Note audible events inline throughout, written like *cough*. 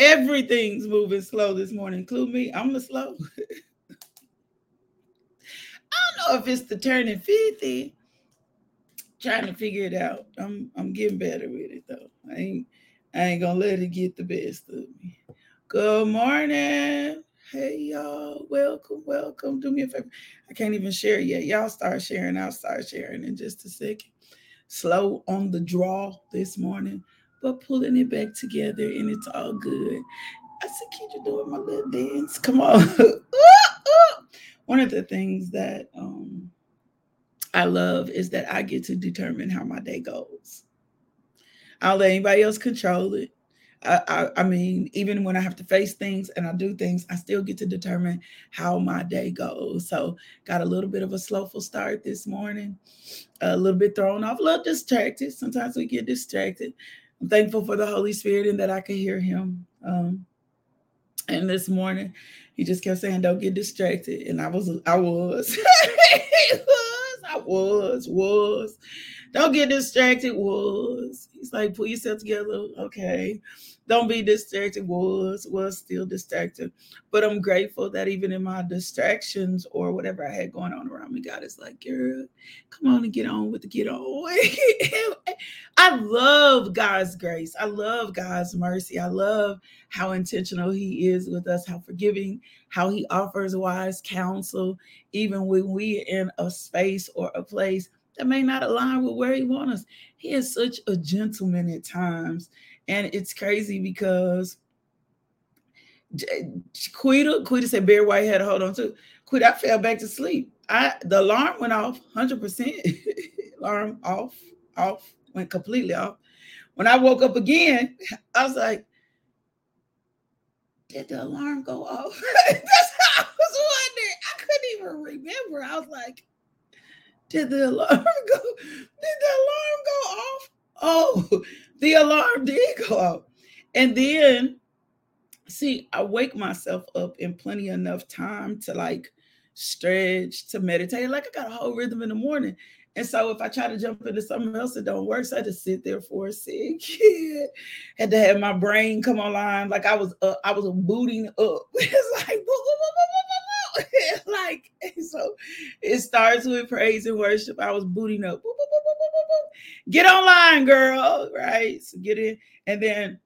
Everything's moving slow this morning, include me. I'm the slow. *laughs* I don't know if it's the turning 50. Trying to figure it out. I'm I'm getting better with it though. I ain't I ain't gonna let it get the best of me. Good morning. Hey y'all, welcome, welcome. Do me a favor. I can't even share yet. Y'all start sharing. I'll start sharing in just a second. Slow on the draw this morning, but pulling it back together, and it's all good. I said, you doing my little dance. Come on. *laughs* One of the things that um, I love is that I get to determine how my day goes. I don't let anybody else control it. I, I, I, mean, even when I have to face things and I do things, I still get to determine how my day goes. So, got a little bit of a slowful start this morning, a little bit thrown off, a little distracted. Sometimes we get distracted. I'm thankful for the Holy Spirit and that I could hear Him. Um, and this morning, He just kept saying, "Don't get distracted," and I was, I was, *laughs* I was, was. Don't get distracted, was. He's like, pull yourself together. Okay. Don't be distracted, was, was still distracted. But I'm grateful that even in my distractions or whatever I had going on around me, God is like, girl, come on and get on with the get on. *laughs* I love God's grace. I love God's mercy. I love how intentional He is with us, how forgiving, how He offers wise counsel, even when we're in a space or a place that may not align with where he wants us. He is such a gentleman at times. And it's crazy because Quita, Quita said Barry White had to hold on to. Quita, I fell back to sleep. I the alarm went off 100%. *laughs* alarm off, off, went completely off. When I woke up again, *laughs* I was like, did the alarm go off? *laughs* That's how I was wondering. I couldn't even remember. I was like, did the alarm go? Did the alarm go off? Oh, the alarm did go off. And then, see, I wake myself up in plenty enough time to like stretch, to meditate. Like I got a whole rhythm in the morning. And so if I try to jump into something else that don't work, so I to sit there for a second. *laughs* had to have my brain come online. Like I was, uh, I was booting up. *laughs* it's like, *laughs* like so it starts with praise and worship. I was booting up. Boop, boop, boop, get online, girl. Right. So get in. And then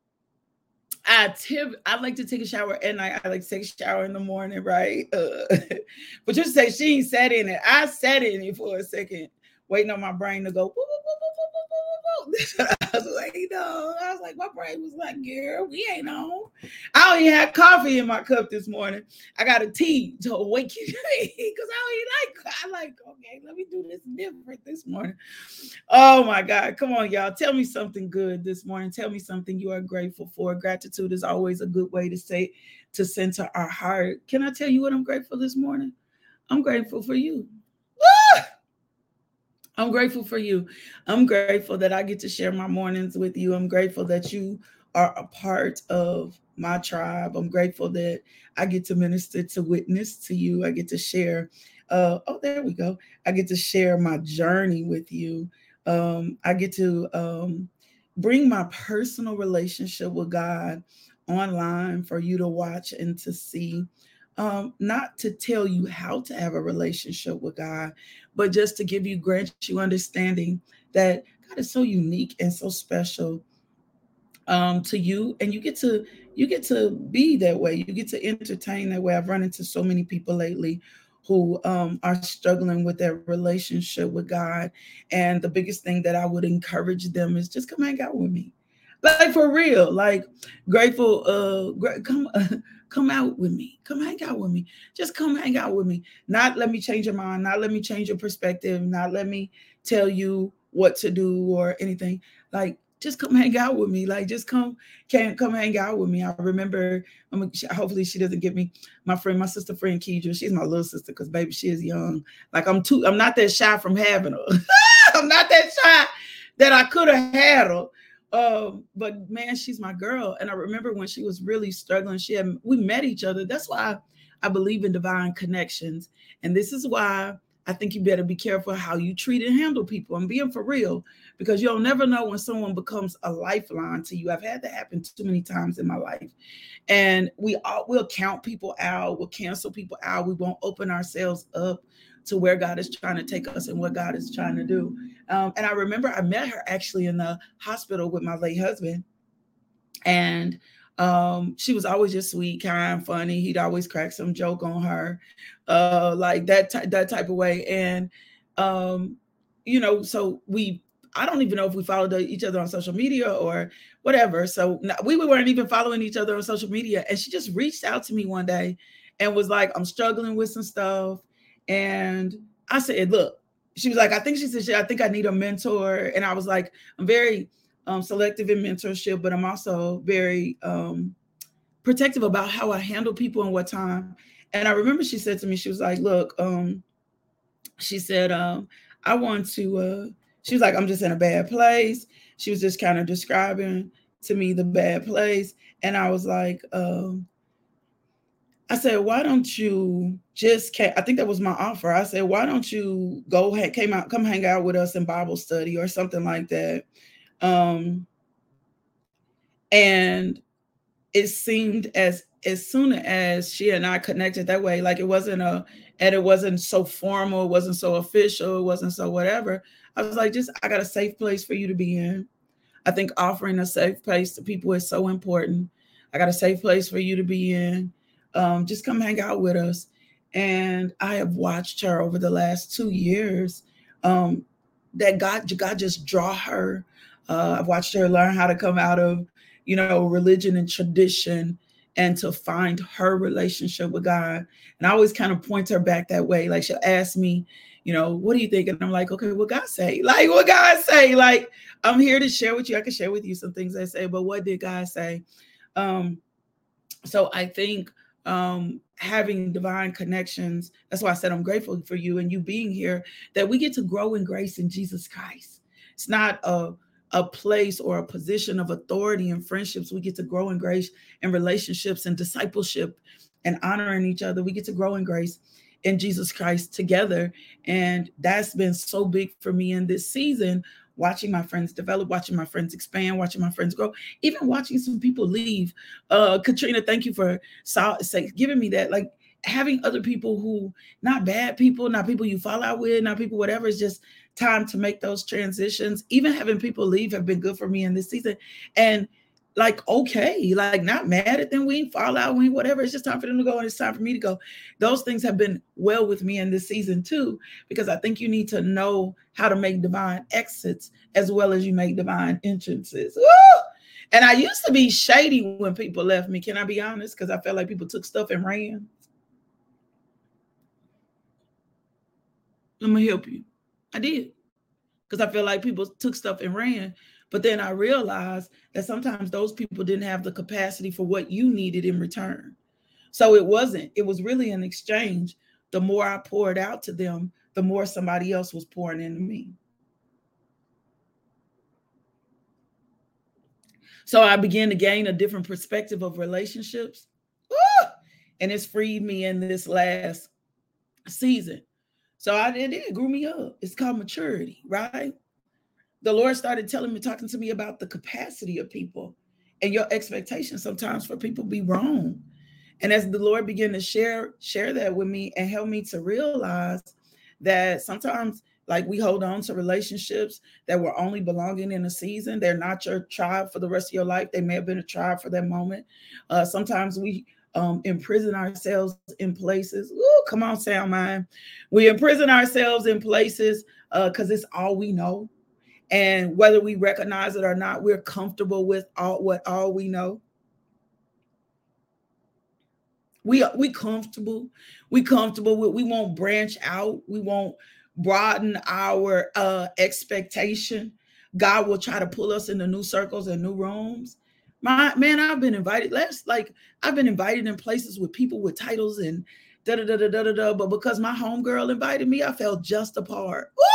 I tip I like to take a shower at night. I like to take a shower in the morning, right? Uh, *laughs* but just say she ain't sat in it. I sat in it for a second, waiting on my brain to go. *laughs* I was like. I was like, my brain was like, girl, we ain't on. I only had coffee in my cup this morning. I got a tea to awaken me because *laughs* I don't like. I like, okay, let me do this different this morning. Oh my God. Come on, y'all. Tell me something good this morning. Tell me something you are grateful for. Gratitude is always a good way to say to center our heart. Can I tell you what I'm grateful this morning? I'm grateful for you. I'm grateful for you. I'm grateful that I get to share my mornings with you. I'm grateful that you are a part of my tribe. I'm grateful that I get to minister to witness to you. I get to share. Uh, oh, there we go. I get to share my journey with you. Um, I get to um, bring my personal relationship with God online for you to watch and to see um, not to tell you how to have a relationship with God, but just to give you, grant you understanding that God is so unique and so special um, to you, and you get to you get to be that way. You get to entertain that way. I've run into so many people lately who um, are struggling with their relationship with God, and the biggest thing that I would encourage them is just come hang out with me like for real like grateful uh come uh, *laughs* come out with me. Come hang out with me. Just come hang out with me. Not let me change your mind. Not let me change your perspective. Not let me tell you what to do or anything. Like just come hang out with me. Like just come can come hang out with me. I remember I'm, hopefully she doesn't get me my friend my sister friend Keidra. She's my little sister because baby she is young. Like i'm too i'm not that shy from having her. *laughs* I'm not that shy that i could have had her um, but man, she's my girl. And I remember when she was really struggling, she had we met each other. That's why I believe in divine connections. And this is why I think you better be careful how you treat and handle people. I'm being for real because you'll never know when someone becomes a lifeline to you. I've had that happen too many times in my life. And we all will count people out, we'll cancel people out, we won't open ourselves up to where God is trying to take us and what God is trying to do. Um, and I remember I met her actually in the hospital with my late husband. And um, she was always just sweet, kind, funny. He'd always crack some joke on her, uh, like that that type of way. And um, you know, so we I don't even know if we followed each other on social media or whatever. So we weren't even following each other on social media. And she just reached out to me one day and was like, I'm struggling with some stuff. And I said, Look, she was like, I think she said, I think I need a mentor. And I was like, I'm very um, selective in mentorship, but I'm also very um, protective about how I handle people and what time. And I remember she said to me, she was like, "Look, um, she said, um, I want to." Uh, she was like, "I'm just in a bad place." She was just kind of describing to me the bad place, and I was like, um, I said, why don't you just? I think that was my offer. I said, why don't you go? Came out, come hang out with us in Bible study or something like that. Um, and it seemed as as soon as she and I connected that way, like it wasn't a and it wasn't so formal, it wasn't so official, it wasn't so whatever. I was like, just I got a safe place for you to be in. I think offering a safe place to people is so important. I got a safe place for you to be in. Um, just come hang out with us. And I have watched her over the last two years. Um, that God, God just draw her uh, I've watched her learn how to come out of, you know, religion and tradition and to find her relationship with God. And I always kind of point her back that way. Like she'll ask me, you know, what do you think? And I'm like, okay, what God say? Like, what God say? Like, I'm here to share with you. I can share with you some things I say, but what did God say? Um, so I think um having divine connections, that's why I said I'm grateful for you and you being here, that we get to grow in grace in Jesus Christ. It's not a a place or a position of authority in friendships. We get to grow in grace and relationships and discipleship and honoring each other. We get to grow in grace in Jesus Christ together. And that's been so big for me in this season, watching my friends develop, watching my friends expand, watching my friends grow, even watching some people leave. Uh, Katrina, thank you for say, giving me that. Like having other people who, not bad people, not people you fall out with, not people, whatever, it's just time to make those transitions. Even having people leave have been good for me in this season. And like, okay, like not mad at them. We ain't fall out, we whatever. It's just time for them to go and it's time for me to go. Those things have been well with me in this season too, because I think you need to know how to make divine exits as well as you make divine entrances. Woo! And I used to be shady when people left me. Can I be honest? Because I felt like people took stuff and ran. Let me help you. I did. Because I feel like people took stuff and ran. But then I realized that sometimes those people didn't have the capacity for what you needed in return. So it wasn't, it was really an exchange. The more I poured out to them, the more somebody else was pouring into me. So I began to gain a different perspective of relationships. Woo! And it's freed me in this last season so I did it grew me up. It's called maturity, right? The Lord started telling me, talking to me about the capacity of people and your expectations sometimes for people be wrong. And as the Lord began to share share that with me and help me to realize that sometimes like we hold on to relationships that were only belonging in a season. They're not your tribe for the rest of your life. They may have been a tribe for that moment. Uh, sometimes we um, imprison ourselves in places. Ooh, come on, sound mind. We imprison ourselves in places because uh, it's all we know. And whether we recognize it or not, we're comfortable with all what all we know. We we comfortable. We comfortable with. We won't branch out. We won't broaden our uh, expectation. God will try to pull us into new circles and new rooms my man, I've been invited. Let's like I've been invited in places with people with titles and da da da da da da. But because my homegirl invited me, I felt just apart part.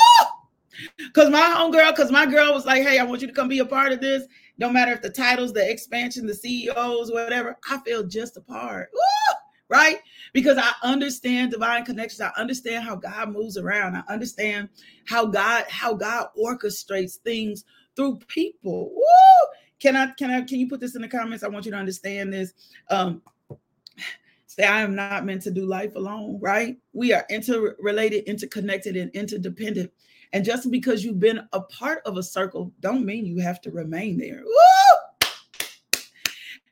Because my homegirl, because my girl was like, "Hey, I want you to come be a part of this. No matter if the titles, the expansion, the CEOs, whatever. I feel just a part. Woo! right? Because I understand divine connections. I understand how God moves around. I understand how God how God orchestrates things through people. Woo! Can I can I can you put this in the comments? I want you to understand this. Um say I am not meant to do life alone, right? We are interrelated, interconnected, and interdependent. And just because you've been a part of a circle, don't mean you have to remain there. Woo!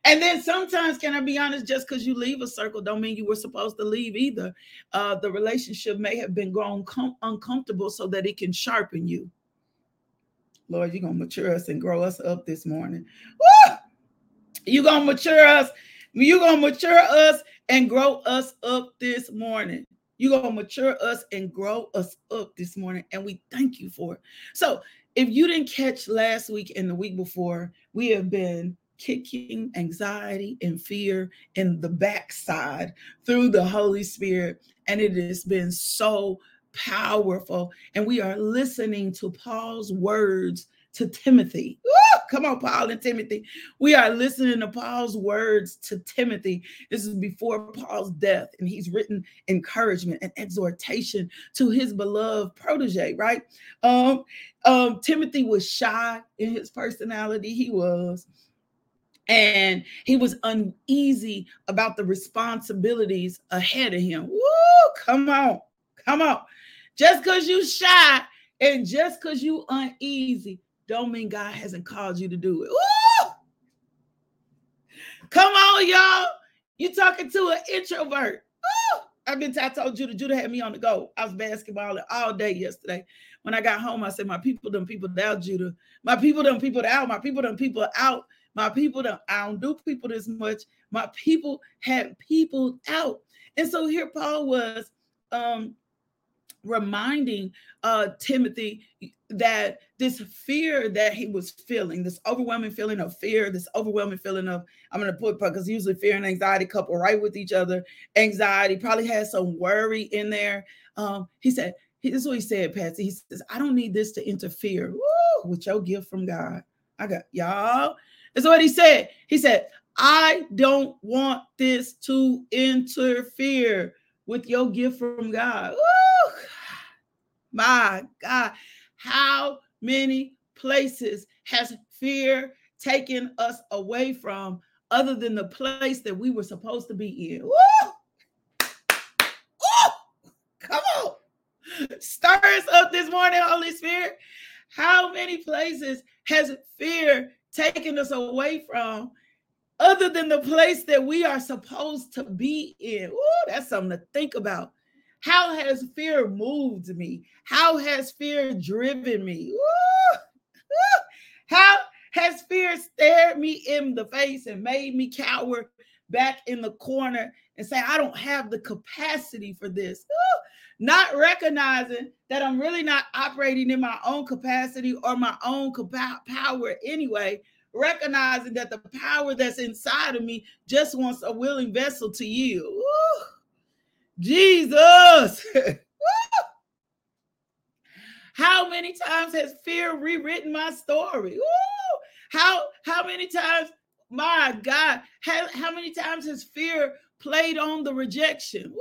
And then sometimes, can I be honest, just because you leave a circle, don't mean you were supposed to leave either. Uh, the relationship may have been grown com- uncomfortable so that it can sharpen you. Lord, you're gonna mature us and grow us up this morning. Woo! You're gonna mature us, you're gonna mature us and grow us up this morning. You're going to mature us and grow us up this morning. And we thank you for it. So, if you didn't catch last week and the week before, we have been kicking anxiety and fear in the backside through the Holy Spirit. And it has been so powerful. And we are listening to Paul's words to Timothy. Woo! Come on, Paul and Timothy. We are listening to Paul's words to Timothy. This is before Paul's death, and he's written encouragement and exhortation to his beloved protege, right? Um, um, Timothy was shy in his personality. He was and he was uneasy about the responsibilities ahead of him. Woo, come on, come on. Just because you shy and just because you uneasy don't mean God hasn't called you to do it. Woo! Come on, y'all. You talking to an introvert. Woo! I've been I told Judah, Judah had me on the go. I was basketballing all day yesterday. When I got home, I said, My people done people out, Judah. My people done people out. My people done people out. My people don't, I don't do people this much. My people had people out. And so here Paul was um reminding uh Timothy that this fear that he was feeling, this overwhelming feeling of fear, this overwhelming feeling of I'm gonna put because usually fear and anxiety couple right with each other. Anxiety probably has some worry in there. Um, he said, this is what he said, Patsy. He says, I don't need this to interfere woo, with your gift from God. I got y'all. That's what he said. He said, I don't want this to interfere with your gift from God. My God, how many places has fear taken us away from other than the place that we were supposed to be in? Come on. Stir us up this morning, Holy Spirit. How many places has fear taken us away from other than the place that we are supposed to be in? Ooh, that's something to think about. How has fear moved me? How has fear driven me? Woo! Woo! How has fear stared me in the face and made me cower back in the corner and say, I don't have the capacity for this? Woo! Not recognizing that I'm really not operating in my own capacity or my own power anyway, recognizing that the power that's inside of me just wants a willing vessel to yield. Jesus. *laughs* how many times has fear rewritten my story? Woo! How how many times, my God, how, how many times has fear played on the rejection?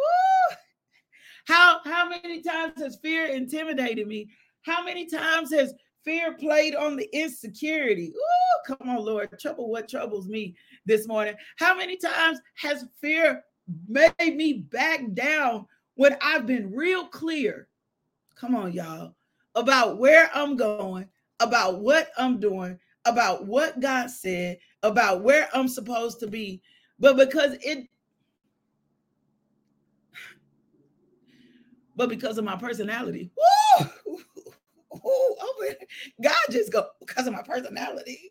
How how many times has fear intimidated me? How many times has fear played on the insecurity? Ooh, come on, Lord, trouble what troubles me this morning. How many times has fear made me back down when I've been real clear. Come on, y'all, about where I'm going, about what I'm doing, about what God said, about where I'm supposed to be. But because it, but because of my personality, woo, woo, God just go because of my personality,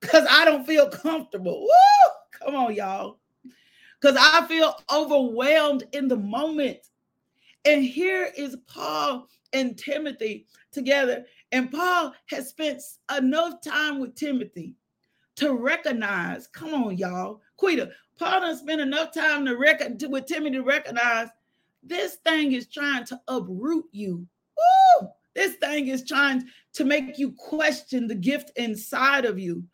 because I don't feel comfortable. Woo, come on, y'all because I feel overwhelmed in the moment. And here is Paul and Timothy together. And Paul has spent enough time with Timothy to recognize, come on, y'all. Quita, Paul has spent enough time to reckon with Timothy to recognize this thing is trying to uproot you. Woo! This thing is trying to make you question the gift inside of you.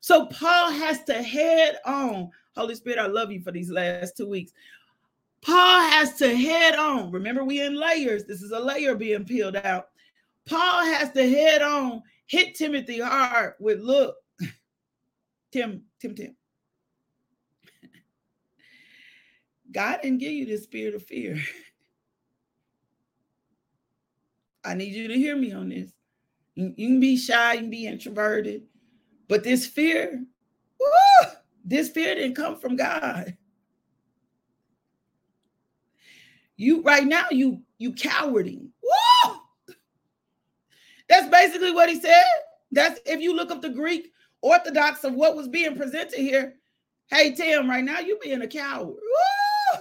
So Paul has to head on Holy Spirit, I love you for these last two weeks. Paul has to head on. Remember, we in layers. This is a layer being peeled out. Paul has to head on, hit Timothy hard with look, *laughs* Tim, Tim, Tim. *laughs* God didn't give you the spirit of fear. *laughs* I need you to hear me on this. You, can be shy, you can be introverted, but this fear, woo, this fear didn't come from God. You right now, you you cowarding. Woo! That's basically what he said. That's if you look up the Greek orthodox of what was being presented here. Hey Tim, right now you being a coward. Woo!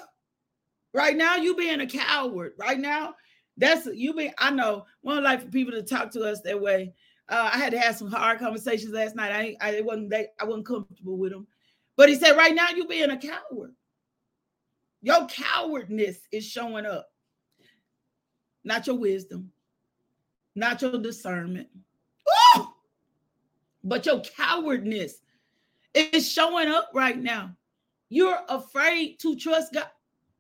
Right now you being a coward. Right now, that's you be. I know one like for people to talk to us that way. Uh, I had to have some hard conversations last night. I I wasn't I wasn't comfortable with him, but he said right now you being a coward. Your cowardness is showing up, not your wisdom, not your discernment, Ooh! but your cowardness is showing up right now. You're afraid to trust God.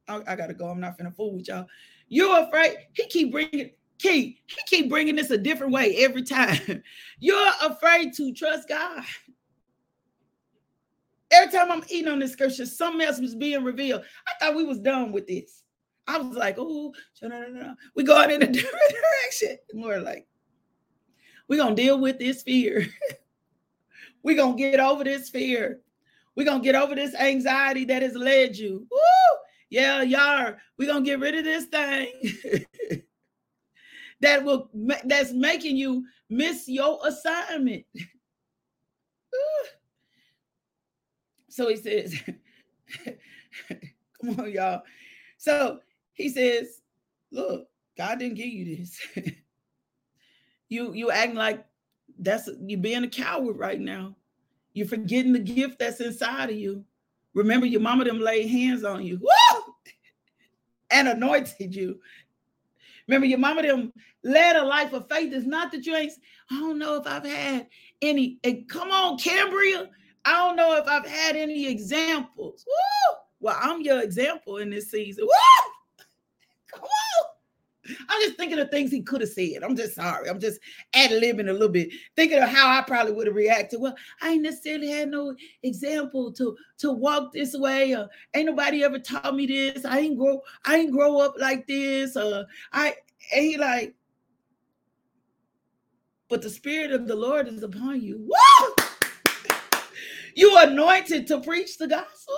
I, I gotta go. I'm not finna fool with y'all. You're afraid. He keep bringing. Key, he keep bringing this a different way every time. *laughs* You're afraid to trust God. Every time I'm eating on this scripture, something else was being revealed. I thought we was done with this. I was like, oh, no, no, no. We going in a *laughs* different direction. More like, we're gonna deal with this fear. *laughs* we're gonna get over this fear. We're gonna get over this anxiety that has led you. Woo! Yeah, y'all, we're gonna get rid of this thing *laughs* that will that's making you miss your assignment. *laughs* So he says, *laughs* come on, y'all. So he says, look, God didn't give you this. you you acting like that's you being a coward right now. You're forgetting the gift that's inside of you. Remember, your mama them laid hands on you Woo! And anointed you. Remember, your mama them led a life of faith. It's not that you ain't. I don't know if I've had any. And come on, Cambria. I don't know if I've had any examples. Woo! Well, I'm your example in this season. Woo! I'm just thinking of things he could have said. I'm just sorry. I'm just ad libbing a little bit, thinking of how I probably would have reacted. Well, I ain't necessarily had no example to to walk this way. Or ain't nobody ever taught me this. I ain't grow. I ain't grow up like this. Uh, I and he like, but the spirit of the Lord is upon you. Woo! You anointed to preach the gospel.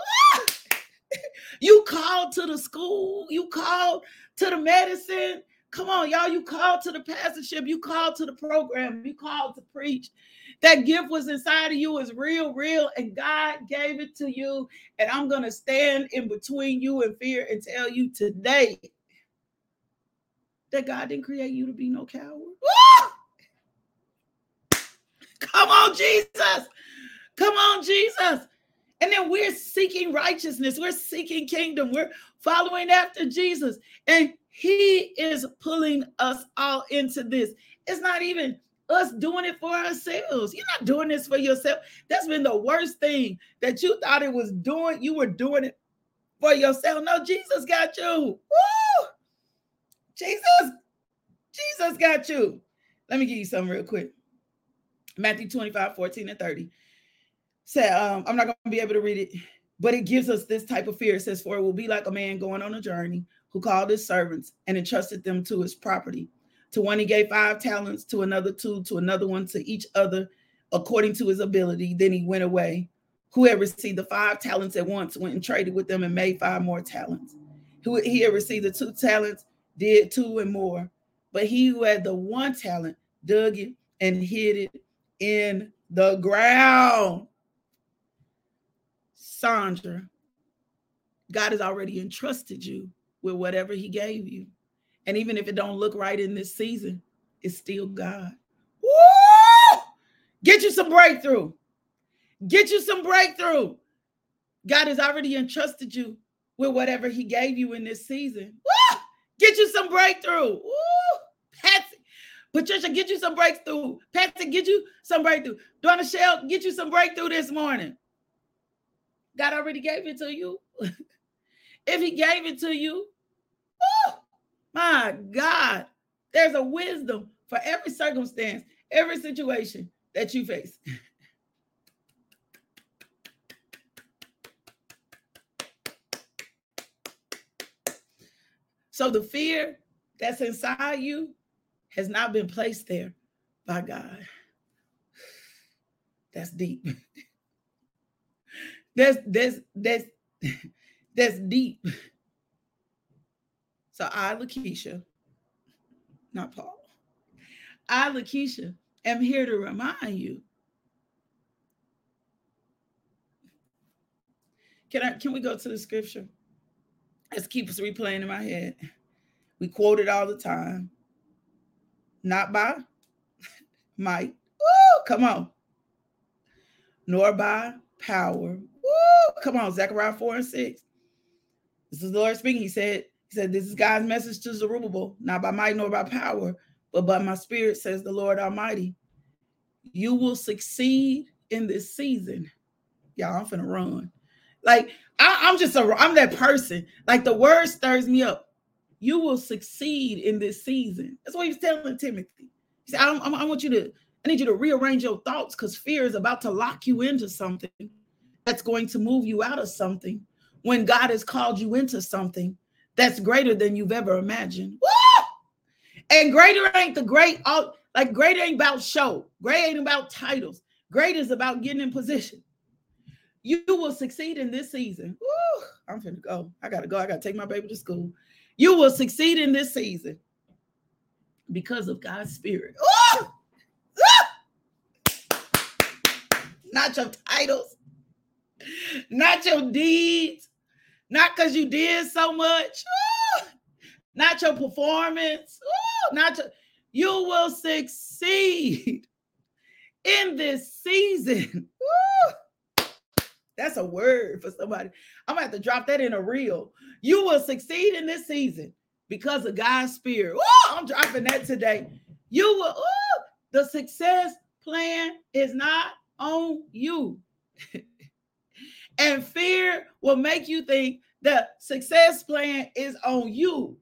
you called to the school. You called to the medicine. Come on, y'all. You called to the pastorship. You called to the program. You called to preach. That gift was inside of you is real, real, and God gave it to you. And I'm going to stand in between you and fear and tell you today that God didn't create you to be no coward. Come on, Jesus. Come on, Jesus. And then we're seeking righteousness. We're seeking kingdom. We're following after Jesus. And he is pulling us all into this. It's not even us doing it for ourselves. You're not doing this for yourself. That's been the worst thing that you thought it was doing. You were doing it for yourself. No, Jesus got you. Woo! Jesus, Jesus got you. Let me give you something real quick. Matthew 25, 14 and 30 said, um, I'm not going to be able to read it, but it gives us this type of fear. It says, For it will be like a man going on a journey who called his servants and entrusted them to his property. To one he gave five talents, to another two, to another one, to each other according to his ability. Then he went away. Who had received the five talents at once went and traded with them and made five more talents. Who he had received the two talents did two and more. But he who had the one talent dug it and hid it in the ground. Sandra, God has already entrusted you with whatever he gave you. And even if it don't look right in this season, it's still God. Woo! Get you some breakthrough. Get you some breakthrough. God has already entrusted you with whatever he gave you in this season. Woo! Get you some breakthrough. Woo! Patsy, Patricia, get you some breakthrough. Patsy, get you some breakthrough. Donna Shell, get you some breakthrough this morning. God already gave it to you. *laughs* if he gave it to you, oh my God, there's a wisdom for every circumstance, every situation that you face. *laughs* So the fear that's inside you has not been placed there by God. *sighs* That's deep. *laughs* that's that's that's *laughs* that's deep. So I, Lakeisha, not Paul. I, Lakeisha, am here to remind you. Can I can we go to the scripture? Let's replaying in my head. We quote it all the time. Not by might. Woo, come on. Nor by power. Come on. Zechariah 4 and 6. This is the Lord speaking. He said, He said, This is God's message to Zerubbabel, not by might nor by power, but by my spirit, says the Lord Almighty. You will succeed in this season. Y'all, I'm finna run. Like I, am just a I'm that person. Like the word stirs me up. You will succeed in this season. That's what he's telling Timothy. He said, I, I want you to, I need you to rearrange your thoughts because fear is about to lock you into something that's going to move you out of something when God has called you into something that's greater than you've ever imagined. Woo! And greater ain't the great, like greater ain't about show, great ain't about titles, great is about getting in position. You will succeed in this season. Woo, I'm finna go. I gotta go. I gotta take my baby to school. You will succeed in this season because of God's spirit. Ooh! Not your titles, not your deeds, not because you did so much, Ooh! not your performance, Ooh! not your, you will succeed in this season. That's a word for somebody. I'm gonna have to drop that in a reel. You will succeed in this season because of God's spirit. Oh, I'm dropping that today. You will. Oh, the success plan is not on you. *laughs* and fear will make you think the success plan is on you.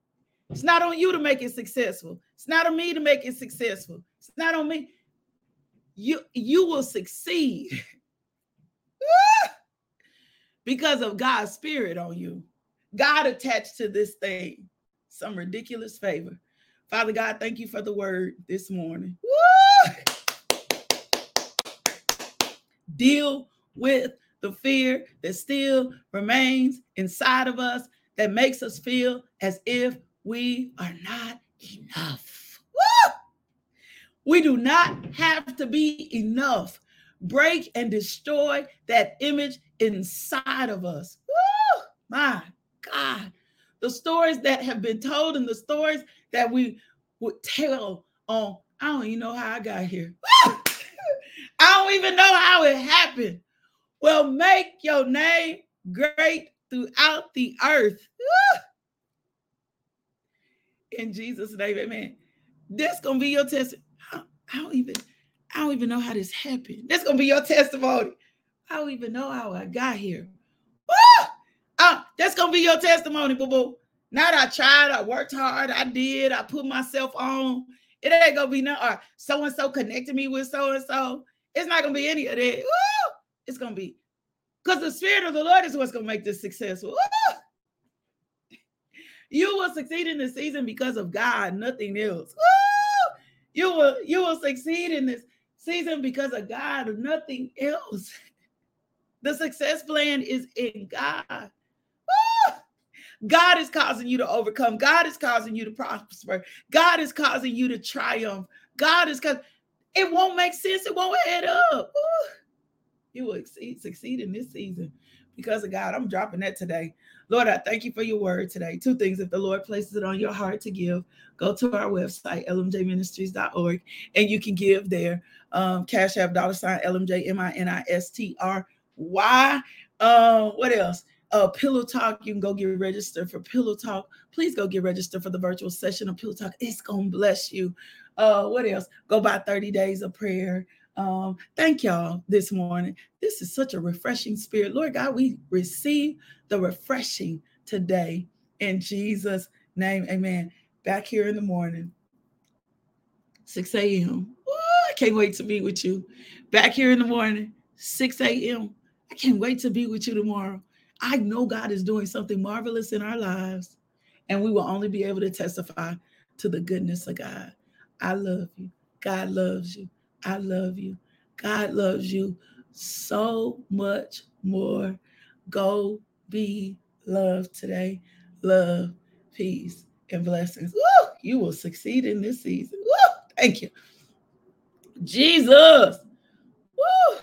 It's not on you to make it successful. It's not on me to make it successful. It's not on me. You you will succeed. *laughs* because of God's spirit on you. God attached to this thing some ridiculous favor. Father God, thank you for the word this morning. Woo! Deal with the fear that still remains inside of us that makes us feel as if we are not enough. Woo! We do not have to be enough break and destroy that image inside of us. Woo! My God. The stories that have been told and the stories that we would tell on, I don't even know how I got here. *laughs* I don't even know how it happened. Well, make your name great throughout the earth. In Jesus' name, amen. This gonna be your test. I don't even I don't even know how this happened. This gonna be your testimony. I don't even know how I got here. Uh, that's gonna be your testimony, boo boo. Not I tried, I worked hard, I did, I put myself on. It ain't gonna be no or so and so connected me with so and so. It's not gonna be any of that. Woo! It's gonna be because the spirit of the Lord is what's gonna make this successful. You will succeed in this season because of God, nothing else. You will you will succeed in this season because of God nothing else. *laughs* The success plan is in God. God is causing you to overcome. God is causing you to prosper. God is causing you to triumph. God is because it won't make sense. It won't add up. You will succeed, succeed in this season because of God. I'm dropping that today. Lord, I thank you for your word today. Two things. If the Lord places it on your heart to give, go to our website, lmjministries.org, and you can give there. Um, Cash App, dollar sign, LMJ, M-I-N-I-S-T-R-Y. Uh, what else? Uh, Pillow Talk, you can go get registered for Pillow Talk. Please go get registered for the virtual session of Pillow Talk. It's going to bless you. Uh, what else? Go buy 30 days of prayer. Um, thank y'all this morning. This is such a refreshing spirit. Lord God, we receive the refreshing today in Jesus' name. Amen. Back here in the morning, 6 a.m. I can't wait to be with you. Back here in the morning, 6 a.m. I can't wait to be with you tomorrow. I know God is doing something marvelous in our lives, and we will only be able to testify to the goodness of God. I love you. God loves you. I love you. God loves you so much more. Go be loved today. Love, peace, and blessings. Woo! You will succeed in this season. Woo! Thank you. Jesus. Woo!